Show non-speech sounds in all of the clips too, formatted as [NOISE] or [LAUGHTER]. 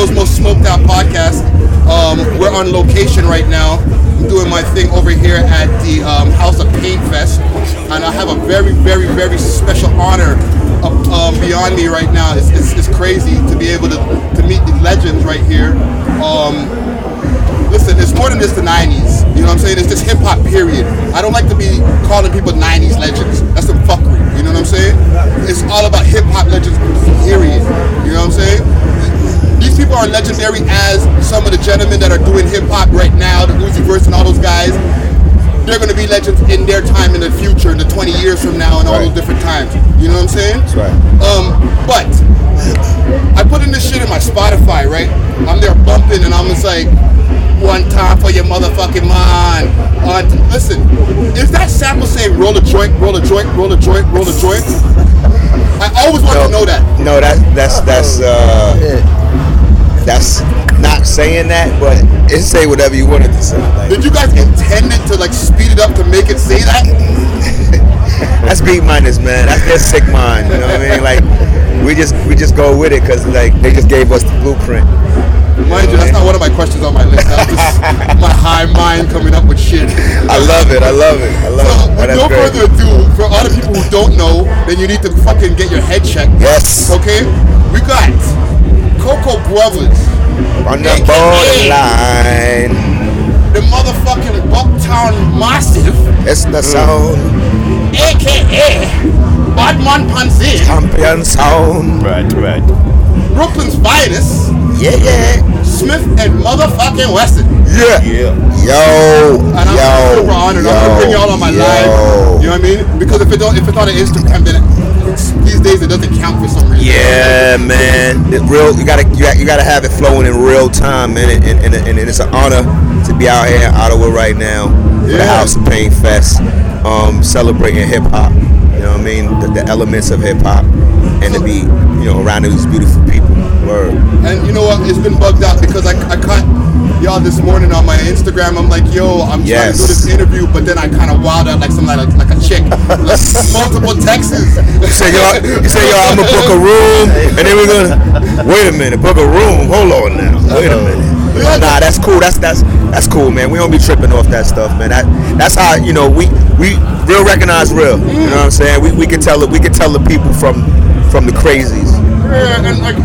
world's most smoked out podcast. Um, we're on location right now. I'm doing my thing over here at the um, House of Paint Fest, and I have a very, very, very special honor up, um, beyond me right now. It's, it's, it's crazy to be able to, to meet the legends right here. Um, listen, it's more than just the 90s. You know what I'm saying? It's just hip hop, period. I don't like to be calling people 90s legends. That's some fuckery. You know what I'm saying? It's all about hip hop legends, period. You know what I'm saying? These people are legendary as some of the gentlemen that are doing hip hop right now, the Uzi Verts and all those guys. They're gonna be legends in their time in the future, in the 20 years from now, and all Right. those different times. You know what I'm saying? That's right. Um, but I put in this shit in my Spotify, right? I'm there bumping, and I'm just like, one time for your motherfucking mind. Uh, listen, is that sample saying roll a joint, roll a joint, roll a joint, roll a joint? I always want to know that. No, that that's that's uh that's not saying that, but it say whatever you want it to say. Like, Did you guys intend it to like speed it up to make it say that? [LAUGHS] that's Beatminerz, man. That's their sick mind. You know what I mean? Like we just we just go with it because like they just gave us the blueprint. Mind you, that's not one of my questions on my list. That's just [LAUGHS] my high mind coming up with shit. I love it. I love it. I love So, it. With no great. further ado, for all the people who don't know, then you need to fucking get your head checked. Yes. Okay? We got Coco Brothers, On the AKA. borderline, the motherfucking Bucktown Massive, it's the sound, aka Badman Panzir, champion sound. Right, right. Brooklyn's finest, Yeah, yeah, Smith and motherfucking Wesson. yeah. Yeah. Yo, And I'm yo, super honored. yo, I'm gonna bring y'all on my yo. live. You know what I mean? Because if it don't, if it's on an Instagram, then these days it doesn't count for some reason. Yeah, man. The real, you gotta, you gotta, you gotta have it flowing in real time, man. And, and, and, and it's an honor to be out here in Ottawa right now for the House of Paint Fest, um, celebrating hip hop. You know what I mean? The, the elements of hip hop, and to be, you know, around these beautiful people. Word. And you know what? It's been bugged out because I, I caught y'all this morning on my Instagram. I'm like, yo, I'm trying to do this interview, but then I kind of wild out like some like, like a chick, like [LAUGHS] multiple texts. You say, yo, you say, yo, I'm gonna book a room, and then we're gonna wait a minute, book a room. Hold on now, wait a minute. Nah, that's cool. That's that's that's cool, man. We don't be tripping off that stuff, man. That that's how you know we we real recognize real. You know what I'm saying? We we can tell it. We can tell the people from from the crazies. Yeah, and like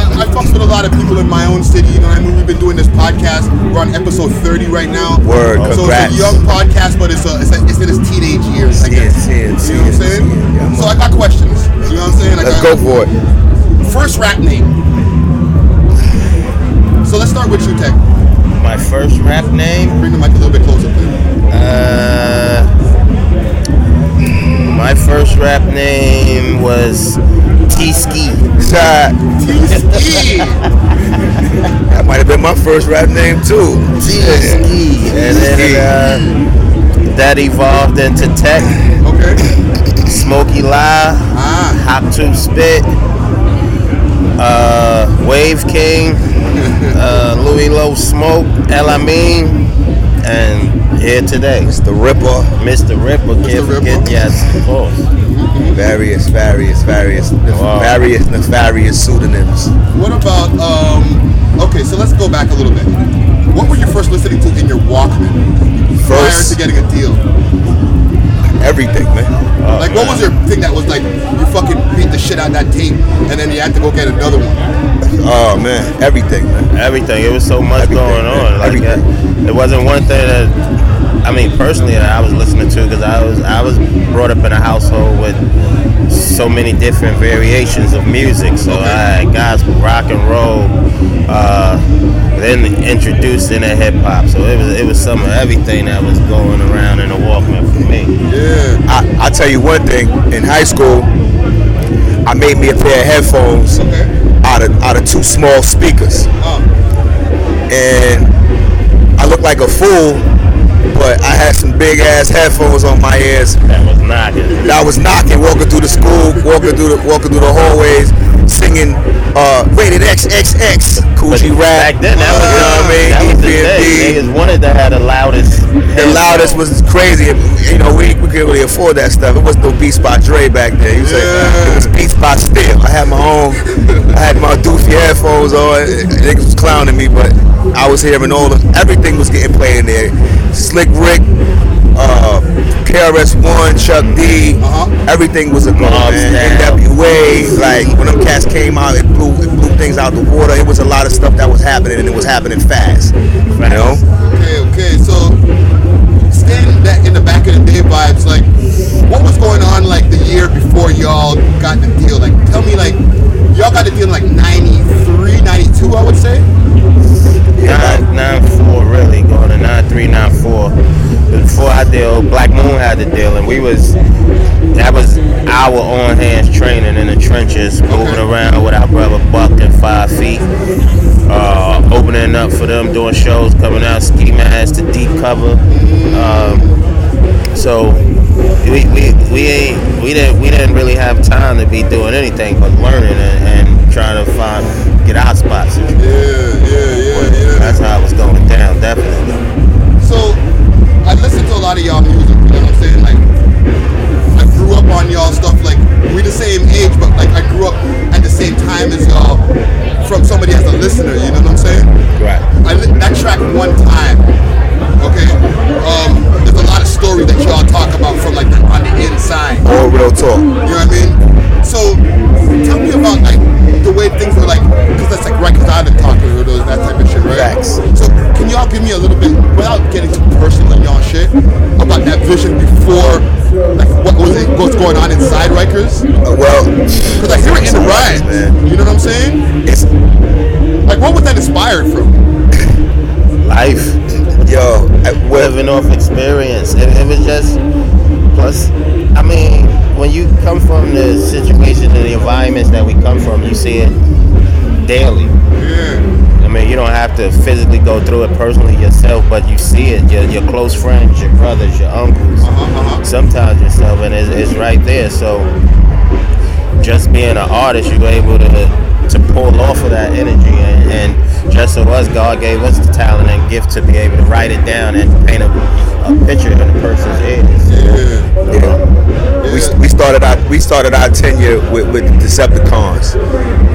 I, I fucks with a lot of people in my own city. You know, what I mean, we've been doing this podcast. We're on episode 30 right now. Word, So congrats. it's a young podcast, but it's a, it's, a, it's in its teenage years. I See it, guess. see it, see you know what I'm saying? see it. Yeah, so I got questions. You know what I'm saying? I Let's got, go for it. First rap name. So let's start with you, Tek. My first rap name, Bring the mic a little bit closer, please. uh, my first rap name was T Ski. That T-Ski. that might have been my first rap name too. T Ski. And then uh, that evolved into Tek, Okay. Smokey Lie, Ah. Hop to Spit, uh, Wave King, [LAUGHS] uh, Louis Low Smoke, El Amin, and here today, It's the Ripper. Mr. Ripper. Can't Ripper. forget, yes, of course. Various, various, various, Wow. various nefarious pseudonyms. What about um? Okay, so let's go back a little bit. What were you first listening to in your Walkman prior First- to getting a deal? Everything, man. Oh, like, what was your thing that was like you fucking beat the shit out of that tape, and then you had to go get another one? [LAUGHS] Oh man, everything, man. Everything. It was so much Everything, going on. Like everything. it wasn't one thing that I mean personally I was listening to because I was I was brought up in a household with so many different variations of music. So I had gospel, rock and roll, uh, then introduced into hip hop. So it was it was some of everything that was going around in the Walkman for me. Yeah. I I tell you one thing. In high school, I made me a pair of headphones Okay. out of out of two small speakers, Uh, and I looked like a fool. But I had some big ass headphones on my ears That was knocking. that I was knocking. Walking through the school, walking through the walking through the hallways, singing uh, rated XXX, Coochie rap. Back then, that was, you know what I mean? that was the day. Niggas wanted to have the loudest. The loudest was crazy. You know, we, we couldn't really afford that stuff. It was no Beats by Dre back then. You say it was Beats by Still. I had my own. I had my doofy headphones on. Niggas was clowning me, but I was hearing all of everything was getting played in there. Slick Rick, uh, KRS One, Chuck D. Uh-huh. Everything was a. Style. NWA, like when them cats came out, it blew it blew things out the water. It was a lot of stuff that was happening, and it was happening fast. You know. Okay, okay. So, staying back in the back of the day vibes, like, what was going on like the year before y'all got the deal? Like, tell me, like, y'all got the deal in like 93, 92, I would say. Nine, nine four really going to nine three nine four. Before I deal, Black Moon had to deal, and we was that was our on hands training in the trenches, moving around with our brother Buck and Five Feet, uh, opening up for them, doing shows, coming out ski masks to deep cover. Um, so we, we, we ain't we didn't we didn't really have time to be doing anything but learning and, and trying to find get our spots. Yeah, yeah, yeah, yeah. that's how it was going down, definitely. So, I listen to a lot of y'all music. You know what I'm saying? Like, I grew up on y'all stuff. Like, we the same age, but like, I grew up at the same time as y'all. From somebody as a listener, you know what I'm saying? Right. I li- that track one time. Okay. Um, there's a lot of stories that y'all talk about from like the, on the inside. All real talk. You know what I mean? So tell me about like the way things were like, because that's like records I've been talking or those that type of shit, right? Facts. So y'all give me a little bit, without getting too personal on y'all shit, about that vision before, like what was it, what's going on inside Rikers? Uh, well, Because I hear it in the ride, man. You know what I'm saying? It's Like what was that inspired from? Life, yo. I- Well, living off experience. It, it was just plus. I mean, when you come from the situation and the environments that we come from, you see it daily. Yeah. I mean, you don't have to physically go through it personally yourself, but you see it. Your, your close friends, your brothers, your uncles, sometimes yourself, and it's, it's right there. So, just being an artist, you're able to to pull off of that energy, and, and just so us, God gave us the talent and gift to be able to write it down and paint a, a picture in a person's head. Yeah. yeah. We, we started our we started our tenure with, with Decepticons. You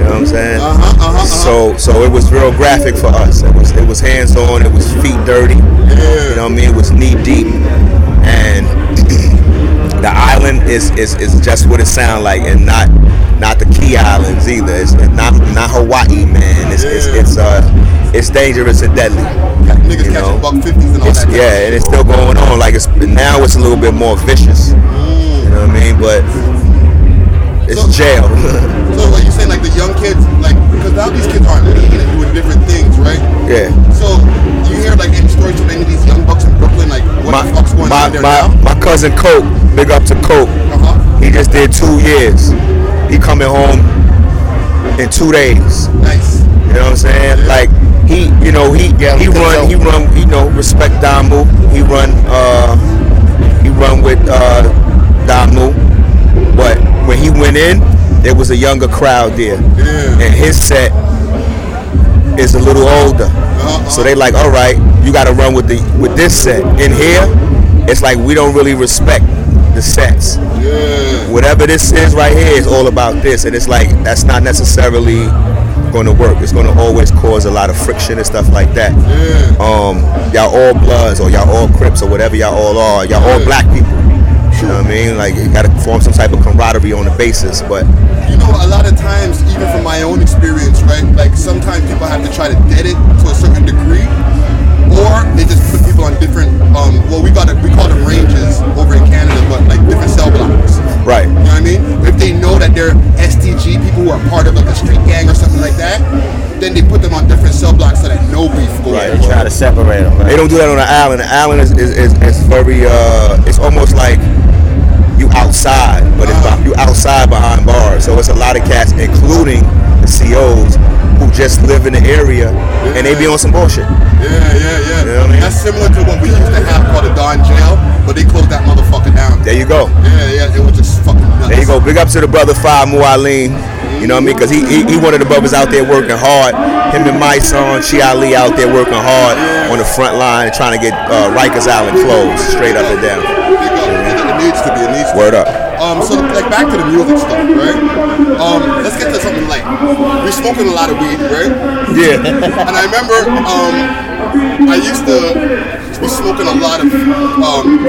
know what I'm saying? Uh-huh, uh-huh, uh-huh. So so it was real graphic for us. It was it was hands on. It was feet dirty. Yeah. You know what I mean? It was knee deep, and [CLEARS THROAT] the island is, is is just what it sounds like, and not not the Key Islands either. It's not not Hawaii, man. It's it's, Yeah. it's uh it's dangerous and deadly. Niggas You catching know. buck fifties and all It's, that. yeah, and it's still going on. Like it's now it's a little bit more vicious. You know what I mean? But it's So- jail. So are you saying like the young kids, like, because now these kids aren't leading and doing different things, right? yeah. So you hear like any stories from any of these young bucks in Brooklyn, like what My, the fuck's going my, on there my, now? my cousin Coke, big up to Coke. Uh-huh. He just did two years. He coming home in two days. Nice. You know what I'm saying? Like he, you know, he Yeah, he run, so- he run, you know, respect Damu. He run, uh, he run with uh, Damu. But when he went in, there was a younger crowd there, Yeah. and his set is a little older. Uh-huh. So they like, all right, you got to run with the with this set. In here, it's like we don't really respect the sets Yeah. whatever this is right here is all about this and it's like that's not necessarily going to work it's going to always cause a lot of friction and stuff like that Yeah. um y'all all bloods or y'all all crips or whatever y'all all are y'all all black people you know what i mean like you got to form some type of camaraderie on the basis but You know, a lot of times, even from my own experience, right? Like sometimes people have to try to dead it to a certain degree, or they just put people on different. Um, well, we got. We call them ranges over in Canada, but like different cell blocks. Right You know what I mean? If they know that they're STG people who are part of like a street gang or something like that, then they put them on different cell blocks so that no beef goes. Right. They try to separate them. they don't do that on the island the island is, is, is, is very uh it's almost like you outside but it's Uh-huh. you outside behind bars so it's a lot of cats including the COs who just live in the area and they be on some bullshit Yeah, yeah, yeah. You know I mean? That's similar to what we used to have called a Don Jail, but they closed that motherfucker down. there you go Yeah, yeah, it was just fucking nuts. So big up to the brother Five Mualim. You know what I mean? Because he, he he one of the brothers out there working hard. Him and my son Chi Ali out there working hard on the front line, trying to get uh, Rikers Island closed straight up and down. Big up. It needs to be. It needs. Word up. Um, so like back to the music stuff, right? Um, let's get to something light. We're smoking a lot of weed, right? Yeah. And I remember um, I used to be smoking a lot of um,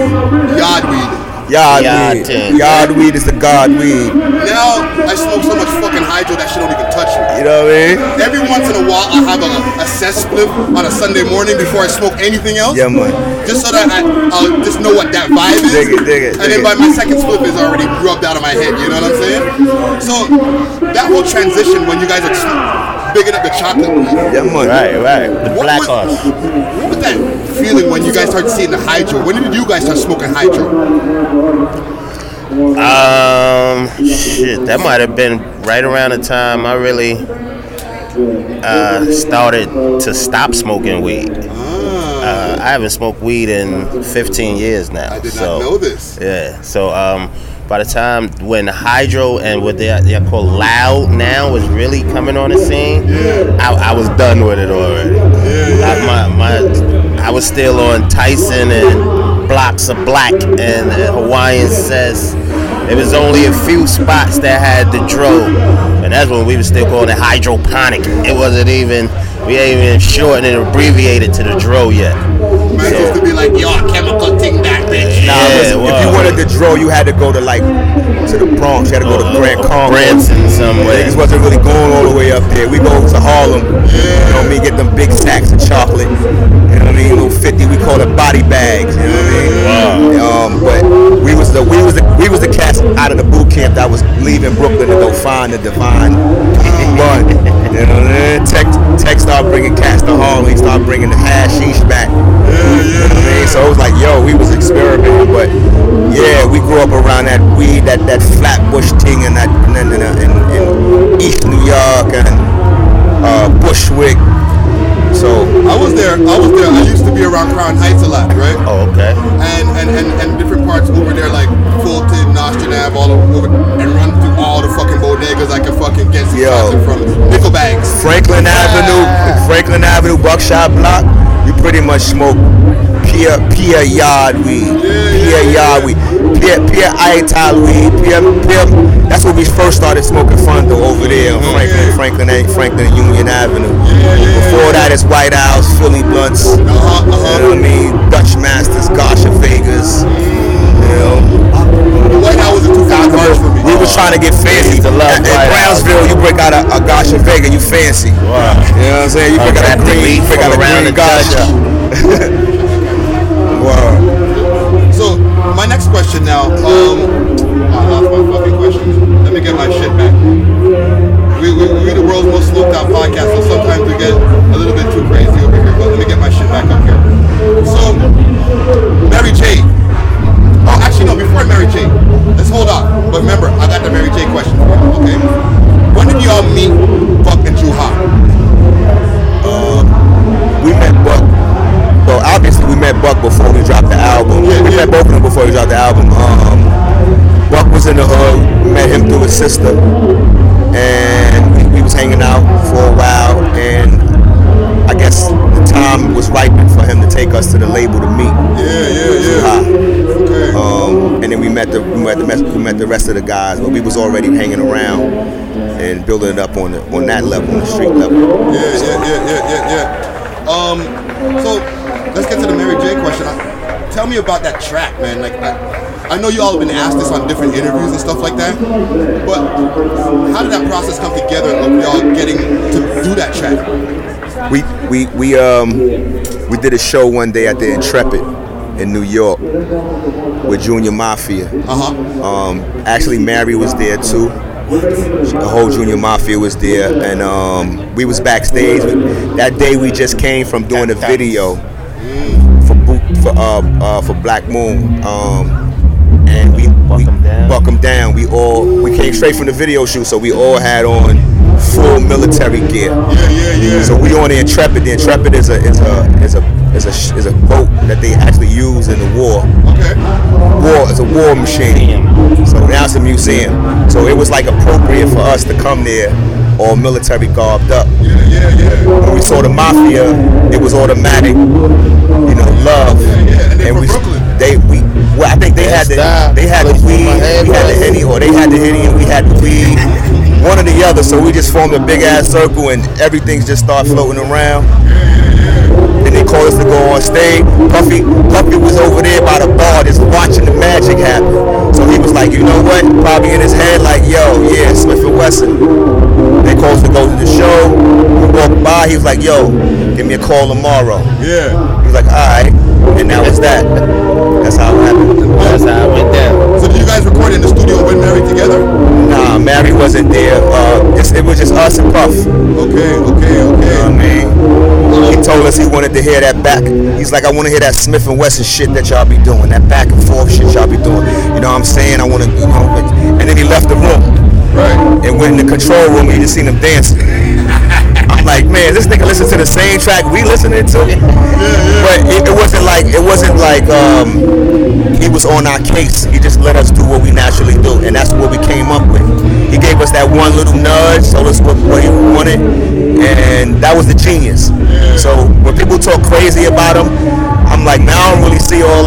yard weed. Yard Yard weed. thing. Yard weed is the God weed. Now I smoke so much fucking hydro that shit don't even touch me. You know what I mean? Every once in a while, I have a, a cess split on a Sunday morning before I smoke anything else. Yeah, man. Just so that I, I'll just know what that vibe is. Dig it, dig it, and dig then it. by my second split is already rubbed out of my head. You know what I'm saying? So that whole transition when you guys are sm- bigging up the chocolate weed. Yeah, man. Right, right. The What black was, horse. what was that feeling when you guys started seeing the hydro? When did you guys start smoking hydro? Um, shit, that might have been right around the time I really uh, started to stop smoking weed. Uh, I haven't smoked weed in 15 years now. I did so, not know this. Yeah, so um, by the time when hydro and what they they call loud now was really coming on the scene, I, I was done with it already. I, my, my, I was still on Tyson and blocks of black and Hawaiian says. It was only a few spots that had the dro, and that's when we were still calling it hydroponic. It wasn't even we ain't even shortened and abbreviated to the dro yet. Man used to be like, yo, chemical thing that bitch. Nah, Yeah, listen, if you wanted to draw, you had to go to like to the Bronx. You had to go to Grand Concourse. Branson somewhere. Niggas wasn't really going all the way up there. We go to Harlem. You know what I mean? Get them big sacks of chocolate. You know what I mean? Little fifty. We call it body bags. You know what I mean? Wow. Um, but we was the we was the we was the cats out of the boot camp that was leaving Brooklyn to go find the divine [LAUGHS] bun. You know? Tek Tek started bringing cats to. He started bringing the hashish back. You know I mean? So it was like, yo, we was experimenting, but yeah, we grew up around that weed, that that flatbush thing, and that and, and, in, in East New York and uh, Bushwick. So I was there. I was there. I used to be around Crown Heights a lot, right? Oh, okay. and, and, and, and different parts over there like Fulton, Nostrand Ave, all over, and run through all the fucking bodegas I can fucking get some Yo. from. Nickel bags. Franklin Avenue, Franklin Avenue, Buckshot Block, you pretty much smoke pure pure yard weed, pure yard weed, pure pure ital weed, pure pure. That's when we first started smoking Fondo over there on Franklin, Franklin, Franklin Union Avenue. Before that, it's White House, Philly Blunts. Uh-huh, You know what I mean? Dutch Masters, Garcia Vegas. You know, The White House was too far for me. we was trying to get fancy. to love At, at White House. Brownsville, you break out a, a Garcia Vega, you fancy. Wow. You know what I'm saying? You break out a the green, you break out a green the Garcia. [LAUGHS] wow. My next question now. Um, I lost my fucking question. Let me get my shit back. We, we, we the world's most smoked out podcast, so sometimes we get a little bit too crazy over here. But let me get my shit back up here. So, Mary J. Oh, actually no. Before Mary J. Let's hold on. But remember, I got the Mary J. question. Okay. When did y'all meet Buck and Dru Ha? We met Buck. Well, obviously we met Buck before we dropped the album. Yeah, we yeah. met both of them before we dropped the album. Um, Buck was in the hood. We met him through his sister, and we, we was hanging out for a while. And I guess the time was ripe for him to take us to the label to meet. Yeah, yeah, yeah. Okay. Um, and then we met the we met the we met the rest of the guys, but we was already hanging around and building it up on the on that level, on the street level. Yeah, yeah, yeah, yeah, yeah, yeah. Um, so let's get to the Mary J question. I, tell me about that track, man. Like, I, I know you all have been asked this on different interviews and stuff like that, but how did that process come together of y'all getting to do that track? We we we um we did a show one day at the Intrepid in New York with Junior Mafia. Uh huh. Um, actually, Mary was there too. The whole Junior Mafia was there, and um, we was backstage. That day, we just came from doing a video for Boot- for uh, uh, for Black Moon, um, and we Buck we 'em down. buck 'em down. We all we came straight from the video shoot, so we all had on full military gear. Yeah, yeah, yeah. So we on the Intrepid. The Intrepid is a is a is a is a is a boat that they actually use in the war. okay. War it's a war machine. Museum. So now it's a museum. So it was like appropriate for us to come there all military garbed up. Yeah, yeah, yeah. When we saw the mafia, it was automatic, you know, love. yeah, and we, Brooklyn. They we well, I think they had the they had the weed, we had the henny, or they had the henny and we had the weed. One or the other, so we just formed a big ass circle and everything just started floating around. Then they called us to go on stage. Puffy, Puffy was over there by the bar just watching the magic happen. So he was like, you know what? Probably in his head, like, yo, walked. He was like, yo, give me a call tomorrow. Yeah. He was like, all right. And that was that. That's how it happened. That's how it went down. So did you guys record in the studio when married together? Nah, Mary wasn't there. Uh, it's, it was just us and Puff. Okay, okay, okay. You know okay. what I mean? He told us he wanted to hear that back. He's like, I want to hear that Smith and Wesson shit that y'all be doing, that back and forth shit y'all be doing. You know what I'm saying? I want to, you know. And then he left the room Right. and went in the control room. and he just seen him dancing. [LAUGHS] Like, man, this nigga listen to the same track we listening to. But it, it wasn't like it wasn't like um, he was on our case. He just let us do what we naturally do, and that's what we came up with. He gave us that one little nudge, told us what, what he wanted, and that was the genius. So when people talk crazy about him, I'm like, man,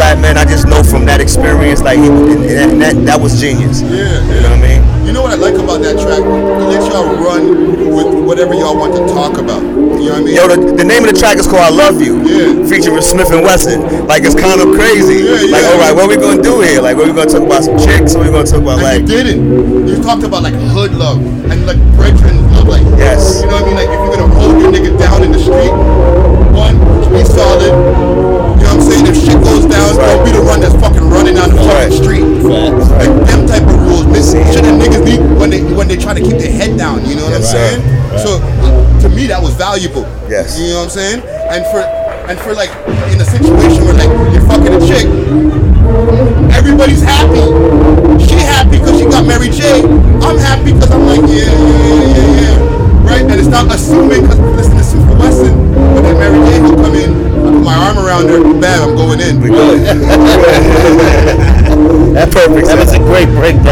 I don't really see all that, man. I just know from that experience, like, and, and that, that was genius. Yeah, You know what I mean? You know what I like about that track? It lets y'all run with whatever y'all want to talk about. You know what I mean? Yo, the, the name of the track is called "I Love You," Yeah. featuring Smith and Wesson. Like it's kind of crazy. Yeah, yeah. Like, all right, what we gonna do here? Like, what we gonna talk about some chicks? What we gonna talk about? and Like, you didn't. You talked about like hood love and like brethren love. Like, Yes. You know what I mean? Like if you're gonna hold your nigga down in the street, one, be solid. You know what I'm saying? If shit goes down, Right. don't be the one that's fucking running down the fucking street. Like them type of rules, miss See. shit that niggas need when they when they try to keep their head down. You know what I'm saying? So to me, that was valuable. Yes. You know what I'm saying? And for and for like in a situation where like you're fucking a chick, everybody's happy. She happy because she got Mary J. I'm happy because I'm like yeah yeah yeah yeah A breakdown.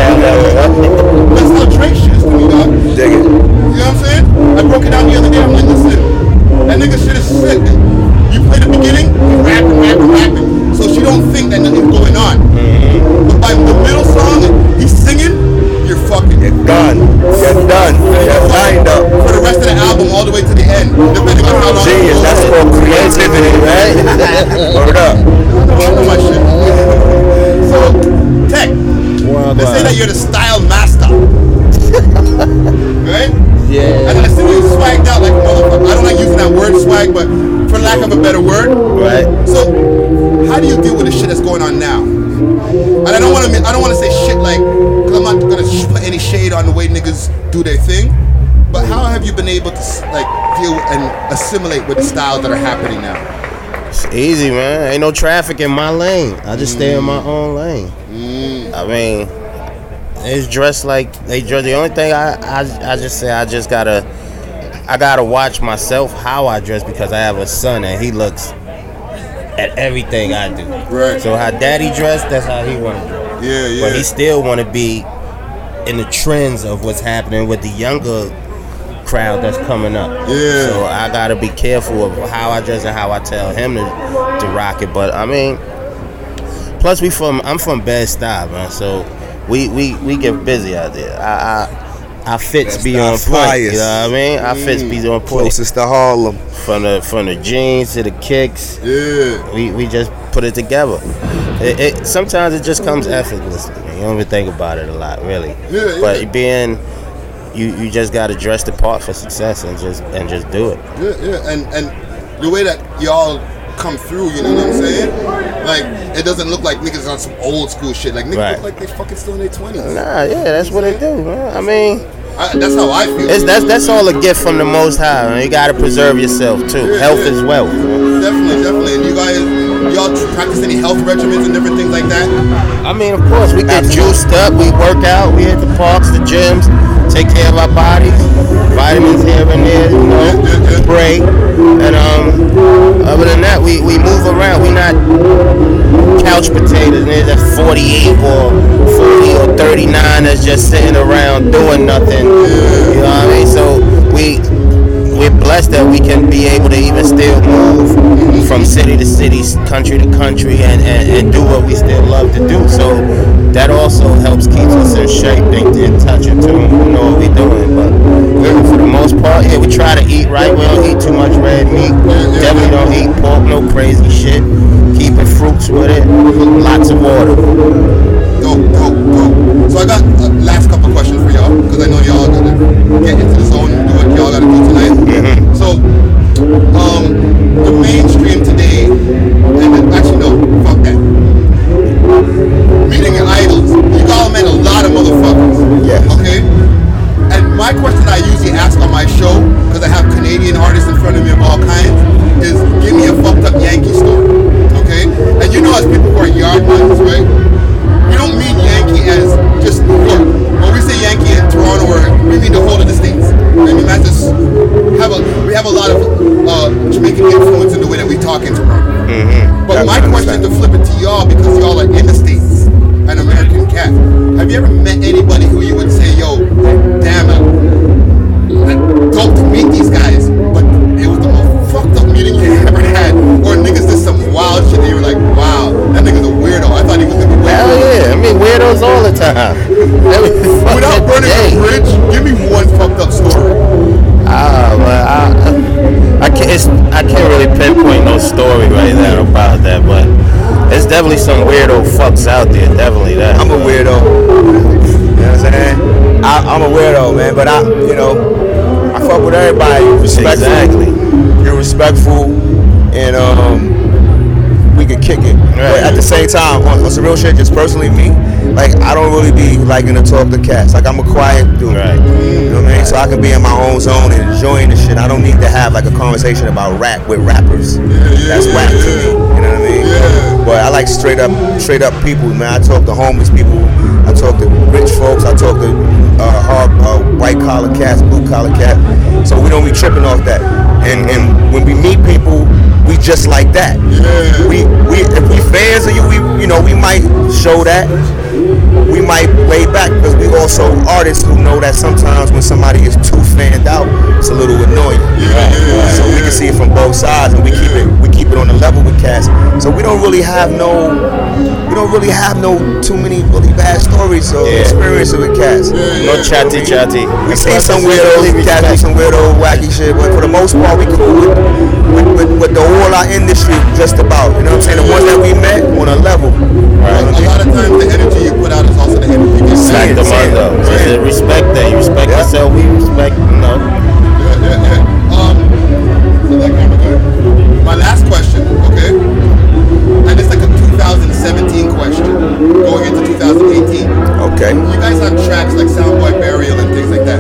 Don't want to. I don't want to say shit like, cause I'm not gonna sh- put any shade on the way niggas do their thing. But how have you been able to like deal and assimilate with the styles that are happening now? It's easy, man. Ain't no traffic in my lane. I just stay in my mm. own lane. Mm. I mean, it's dressed like they dress. The only thing I, I I just say I just gotta I gotta watch myself how I dress because I have a son and he looks at everything I do. Right. So how daddy dressed, that's how he want to dress. Yeah, yeah. But he still want to be in the trends of what's happening with the younger crowd that's coming up. Yeah. So I gotta be careful of how I dress and how I tell him to, to rock it. But I mean, plus we from I'm from Bed Stuy, man. So we we we get busy out there. I I. Our fits be on point. You know what I mean? Our fits be on point. Closest to Harlem. From the from the jeans to the kicks, Yeah. we, we just put it together. It, it sometimes it just comes effortlessly. You don't even think about it a lot, really. Yeah, yeah. But being you you just got to dress the part for success and just and just do it. Yeah, yeah, and and the way that y'all come through, you know what I'm saying? Like it doesn't look like niggas on some old school shit. Like niggas Right. look like they fucking still in their twenties. Nah, yeah, that's what they do, man. I mean, That's how I feel. it's that's that's all a gift from the Most High. Man. You got to preserve yourself too. Yeah, Health yeah. is wealth. man. Definitely, definitely. And you guys, y'all practice any health regimens and different things like that? I mean, of course, we get juiced up, we work out, we hit the parks, the gyms, take care of our bodies, vitamins here and there, you know, Yeah, yeah. break. And um, other than that, we, we move around. We not couch potatoes, niggas that's 48 or 40 or 39 that's just sitting around doing nothing. You know what I mean? So we we're blessed that we can be able to even still move from city to city, country to country, and, and, and do what we still love to do. So that also helps keep us in shape and in touch and tune. We know what we're doing, but for the most part, yeah, we try to eat right. We don't eat too much red meat. Definitely don't eat pork, no crazy shit. Keep Keeping fruits with it, lots of water. So I got uh, last couple questions for y'all because I know y'all gotta get into the zone and do what y'all gotta do tonight. So, um, the mainstream today, and actually no, fuck that. Meeting your idols, you all met a lot of motherfuckers. Yes. Okay. And my question I usually ask on my show, because I have Canadian artists in front of me of all kinds, is give me a fucked up Yankee story. Fuck with everybody. You're respectful. Exactly. You're respectful, and um, we can kick it. But at the same time, on, on some real shit, just personally me, like I don't really be liking to talk to cats. Like I'm a quiet dude. Right. You know what I mean? So I can be in my own zone and enjoying the shit. I don't need to have like a conversation about rap with rappers. That's whack to me. You know what I mean? Yeah. But I like straight up, straight up people, man. I talk to homeless people. I talk to rich folks. I talk to uh, hard, uh, white collar cats, blue collar cats. So we don't be tripping off that. And and when we meet people, we just like that. Yeah. We we if we fans of you, we you know we might show that. We might lay back because we also artists who know that sometimes when somebody is too fanned out, it's a little annoying. So we can see it from both sides, and we keep it we keep it on the level with cats. So we don't really have no don't really have no too many really bad stories or Yeah. experiences with cats. No chatty chatty. We seen some weirdos, cats do some weirdo wacky shit, but for the most part, we cool with, with, with, with the whole our industry just about. You know what I'm saying? The ones that we met on a level. A lot of times, the energy you put out is also the energy you Respect get. the Saying, mother. saying. Just respect that. You respect Yeah. yourself. We respect. You know. Yeah, yeah, yeah. 2017 question going into 2018. Okay. You guys have tracks like Soundboy Burial and things like that.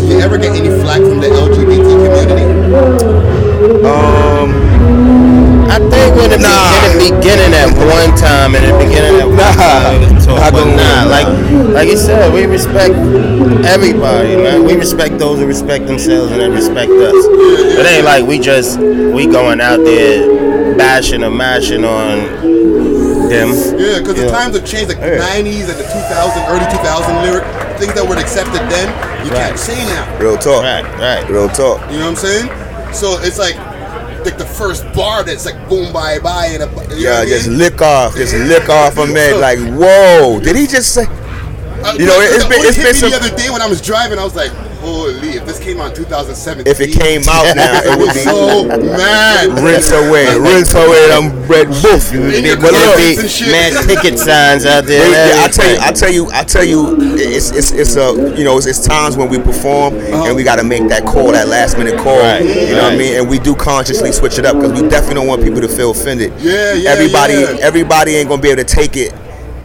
Do you ever get any flack from the LGBT community? Um, I think when the, Nah. in the beginning at one time, in the beginning at one Nah. time, we talk, Not but gonna nah, like like you said, we respect everybody, man. We respect those who respect themselves and they respect us. It ain't like we just we going out there bashing or mashing on them. Yeah, because the times have changed, like Yeah. 90s and the 2000, early 2000 lyric, things that were accepted then, you Right. can't say now. real talk. Right, right. Real talk. You know what I'm saying? So it's like, like the first bar that's like boom, bye, bye, and a, you know what Yeah, I just mean? lick off, just lick off a man. [LAUGHS] Like, whoa, did he just say? Uh, you know, it it's been- it's hit been me some- the other day when I was driving. I was like, holy, if this came out in 2017, If it came out now, it would be so mad. rinse away, rinse away them red your But look. Man, picket signs out there. Yeah, I tell you. I tell you, I tell you, it's it's it's a you know it's, it's times when we perform and uh-huh. we got to make that call, that last minute call. Right, you know what I mean? And we do consciously switch it up because we definitely don't want people to feel offended. Yeah, yeah, Everybody, yeah. everybody ain't gonna be able to take it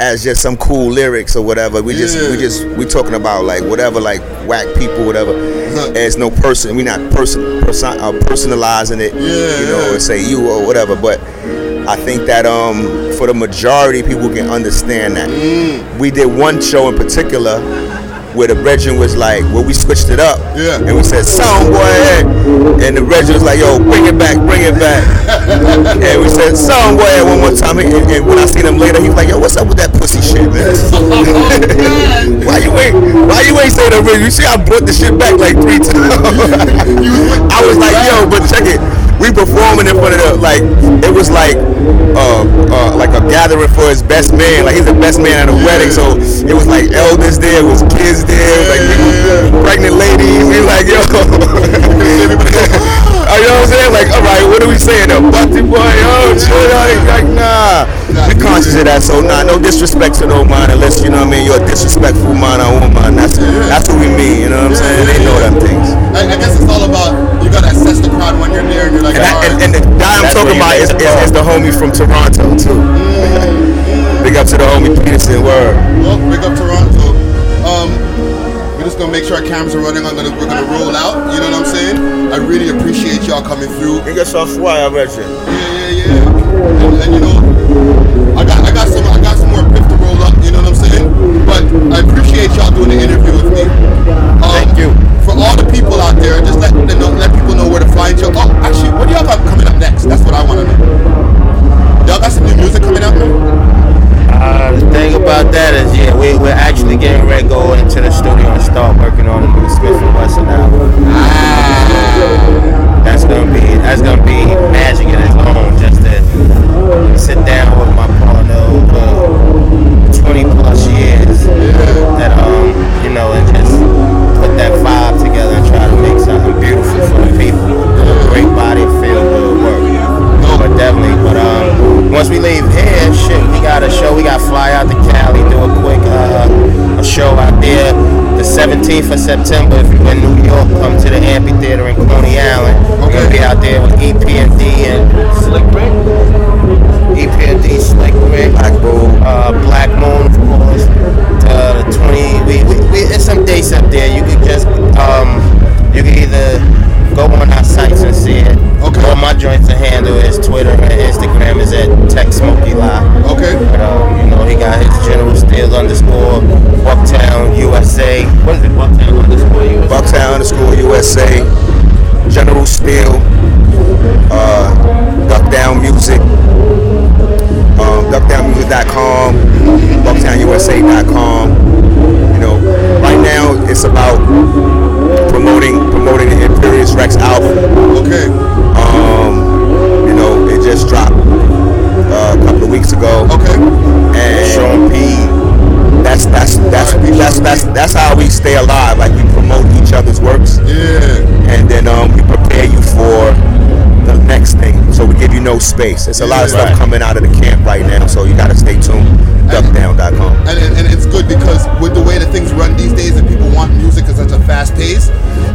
as just some cool lyrics or whatever. We just we just we talking about like whatever like whack people whatever. As no person. We're not person, person uh, personalizing it. Yeah, you know, yeah. and say you or whatever. But I think that um, for the majority, people can understand that. Mm. We did one show in particular where the brethren was like, where we switched it up. Yeah. And we said, "Sound boy," and the brethren was like, "Yo, bring it back, bring it back." [LAUGHS] and we said, "Sound boy," one more time. And, and when I seen him later, he was like, "Yo, what's up with that pussy shit, [LAUGHS] man?" [LAUGHS] why you ain't Why you ain't say that? You see, I brought the shit back like three times. I was like, "Yo, but check it." We performing in front of the like it was like uh, uh like a gathering for his best man. Like he's the best man at a wedding, so it was like elders there, it was kids there, it was like pregnant ladies. We like yo, [LAUGHS] Oh, you know what I'm saying? Like, all right, what are we saying? A busty boy, oh, shit, like, like, nah. We conscious of that, so nah, no disrespect to no man, unless you know what I mean. You're a disrespectful man or woman. That's that's what we mean. You know what I'm saying? They know them things. I, I guess it's all about you gotta assess the crowd when you're there and you're like, And, I, and, and the guy I'm That's talking about is, the is, is the homie from Toronto too. Big up to the homie Peterson. Word. Well, big up Toronto. Um, we're just gonna make sure our cameras are running. I'm gonna we're gonna roll out. You know what I'm saying? I really appreciate y'all coming through. Nigga so fly, I bet you. Yeah, yeah, yeah. And, and you know, I got I got some I got some more piff to roll up. You know what I'm saying? But I appreciate y'all doing the interview with me. Um, Thank you. For all the people out there, just let them know, let people know where to find you. Oh, actually, what do y'all got coming up next? That's what I want to know. Y'all got some new music coming out? Uh, the thing about that is, yeah, we, we're actually getting ready to go into the studio and start working on a new Smith and Wesson September, if you're in New York, come to the amphitheater in Coney Island. We're gonna be out there with EPMD and Slick Rick. EPMD, Slick Rick, Black Moon. uh, Black Moon, of course. Uh, the 20. We, we, we, there's some dates up there. You could just um, you can either go on our sites and see it. Okay. Or my joints to handle is Twitter and Instagram is at Tech Smoky Live. Okay. But, um, you know, he got his General Steele underscore Bucktown USA. What is it? Bucktown underscore USA. Bucktown underscore USA. General Steele. Uh, Duck Down Music. Um, DuckDownMusic.com. BucktownUSA.com. You know, right now it's about promoting promoting the Imperius Rex album. Okay. Um, you know, it just dropped uh, a couple of weeks ago. Okay. And Sean P. that's that's that's Alright, that's that's that's how we stay alive. Like we promote each other's works, Yeah. and then um, we prepare you for the next thing. So we give you no space. There's a lot of Yeah. stuff Right. coming out of the camp right now, so you gotta stay tuned. Duckdown.com. And, and, and it's good because with the way that things run these days and people want music at such a fast pace,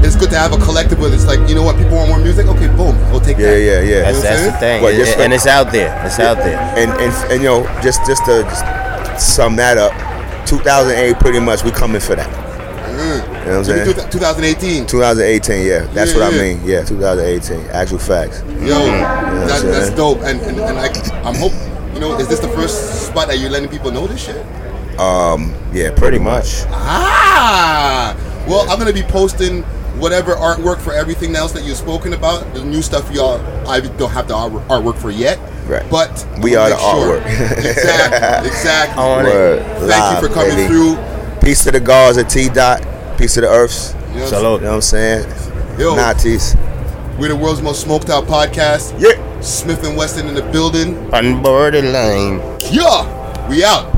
it's good to have a collective where it's like, you know what, people want more music? Okay, boom, we'll take Yeah, that. yeah, yeah. That's, what that's I'm the thing. Well, It- just it- and it's out there. It's out there. And and and you know, just just to just sum that up, 2008 pretty much we coming for that. You know what I'm saying? 2018. 2018, yeah, that's Yeah, what I mean. Yeah, 2018, actual facts. Yo, that, I'm that's dope. And, and, and I, I'm hope, you know, is this the first spot that you're letting people know this shit? Um, yeah, pretty much. Ah! Well, I'm going to be posting whatever artwork for everything else that you've spoken about. The new stuff y'all, I don't have the artwork for yet. Right. But We are the sure. artwork. exactly. [LAUGHS] Exactly. On it. Word. Thank Live, you for coming baby. through. Peace to the gods at T Dot. Peace to the earths. You know what I'm Salute. You know what I'm saying? Yo. Nazis. We're the world's most smoked out podcast. Yeah. Smith and Wesson in the building. Unboarded line. Yeah, we out.